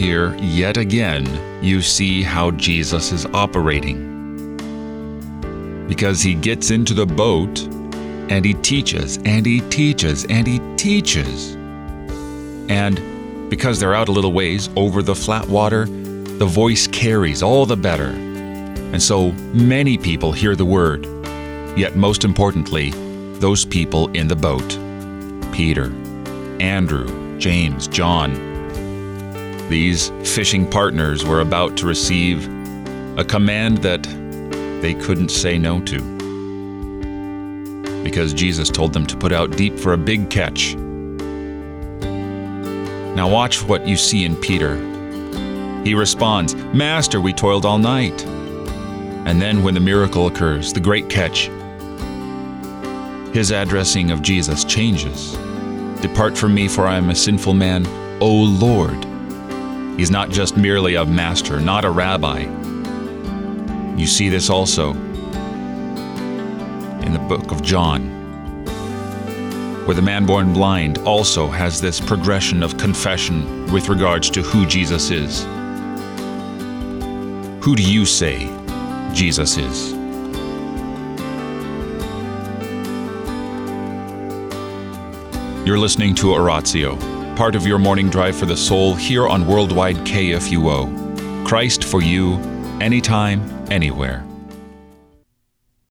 Here, yet again, you see how Jesus is operating. Because he gets into the boat and he teaches and he teaches and he teaches. And because they're out a little ways over the flat water, the voice carries all the better. And so many people hear the word. Yet, most importantly, those people in the boat Peter, Andrew, James, John. These fishing partners were about to receive a command that they couldn't say no to. Because Jesus told them to put out deep for a big catch. Now, watch what you see in Peter. He responds, Master, we toiled all night. And then, when the miracle occurs, the great catch, his addressing of Jesus changes. Depart from me, for I am a sinful man, O Lord. He's not just merely a master, not a rabbi. You see this also in the book of John, where the man born blind also has this progression of confession with regards to who Jesus is. Who do you say Jesus is? You're listening to Oratio, part of your morning drive for the soul here on Worldwide KFUO. Christ for you, anytime, anywhere.